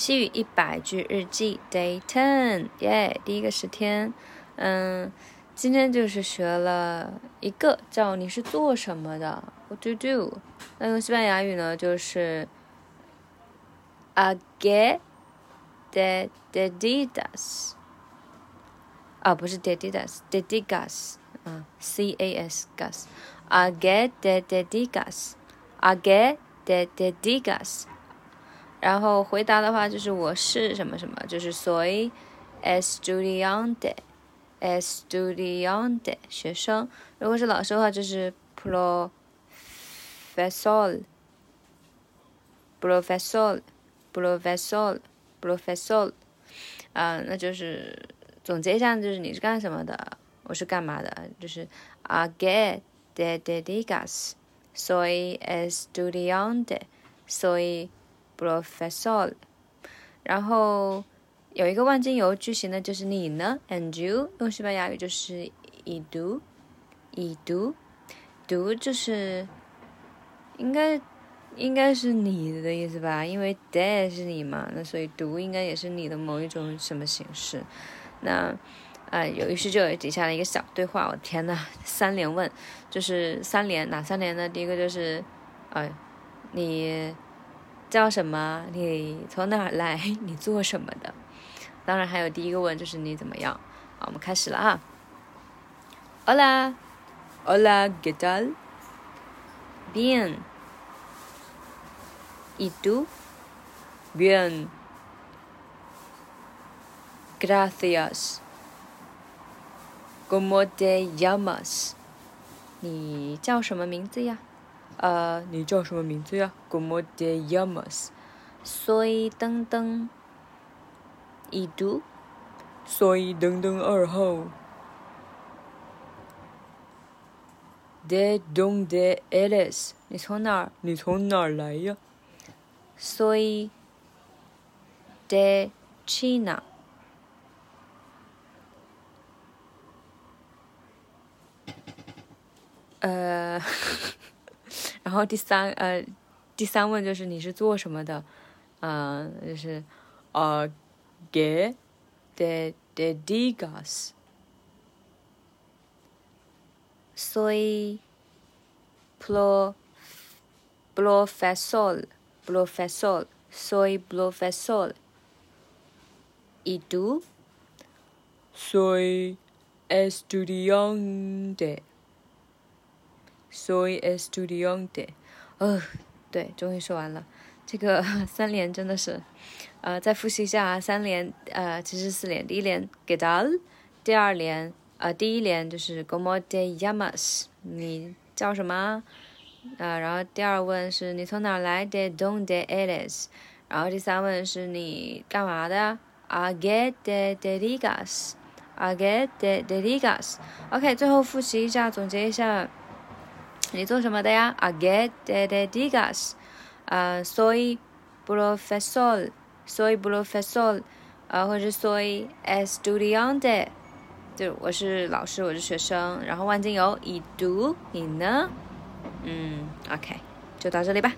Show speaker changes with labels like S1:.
S1: 西语一百句日记 Day Ten，耶，第一个十天。嗯，今天就是学了一个叫你是做什么的，What do you do？那用西班牙语呢，就是 a que te dedicas。啊，不是 dedicas，dedicas，啊，c a s gas，a que te dedicas，a que te dedicas。然后回答的话就是我是什么什么，就是 soy estudiante，estudiante 学生。如果是老师的话，就是 professor professor professor professor。啊，那就是总结一下，就是你是干什么的，我是干嘛的，就是 a g e de dedicas，soy estudiante，soy professor 然后有一个万金油句型呢，就是你呢，and you，用西班牙语就是 y do，y do，do 就是应该应该是你的意思吧，因为 de 是你嘛，那所以 do 应该也是你的某一种什么形式。那啊，有于是就有底下的一个小对话，我天呐，三连问，就是三连哪三连呢？第一个就是，呃，你。叫什么？你从哪儿来？你做什么的？当然还有第一个问就是你怎么样？好，我们开始了啊。Hola, hola, ¿qué tal? Bien. ¿Y tú? Bien. Gracias. ¿Cómo te llamas? 你叫什么名字呀？呃，你叫什么名字呀？Como te llamas？Soy 噔噔。¿Y tú？Soy 噔噔二号。¿De dónde eres？你从哪儿？你从哪儿来呀？Soy de China。呃。然后第三呃，第三问就是你是做什么的？嗯，就是呃，get the the digas。Soy pro profesor profesor soy profesor。¿Y tú? Soy estudiante。 Soy estudiante，呃，对，终于说完了。这个 三连真的是，呃，再复习一下三连，呃，其实四连。第一连 ¿qué tal？第二连，呃，第一连就是 ¿cómo te llamas？你叫什么？啊，然后第二问是你从哪来？¿De dónde eres？然后第三问是你干嘛的？¿A qué te dedicas？¿A qué te dedicas？OK，最后复习一下，总结一下。你做什么的呀？A get the digas，啊，soy profesor，soy profesor，啊，或者 soy estudiante，就我是老师，我是学生。然后万金油已读，你呢？嗯，OK，就到这里吧。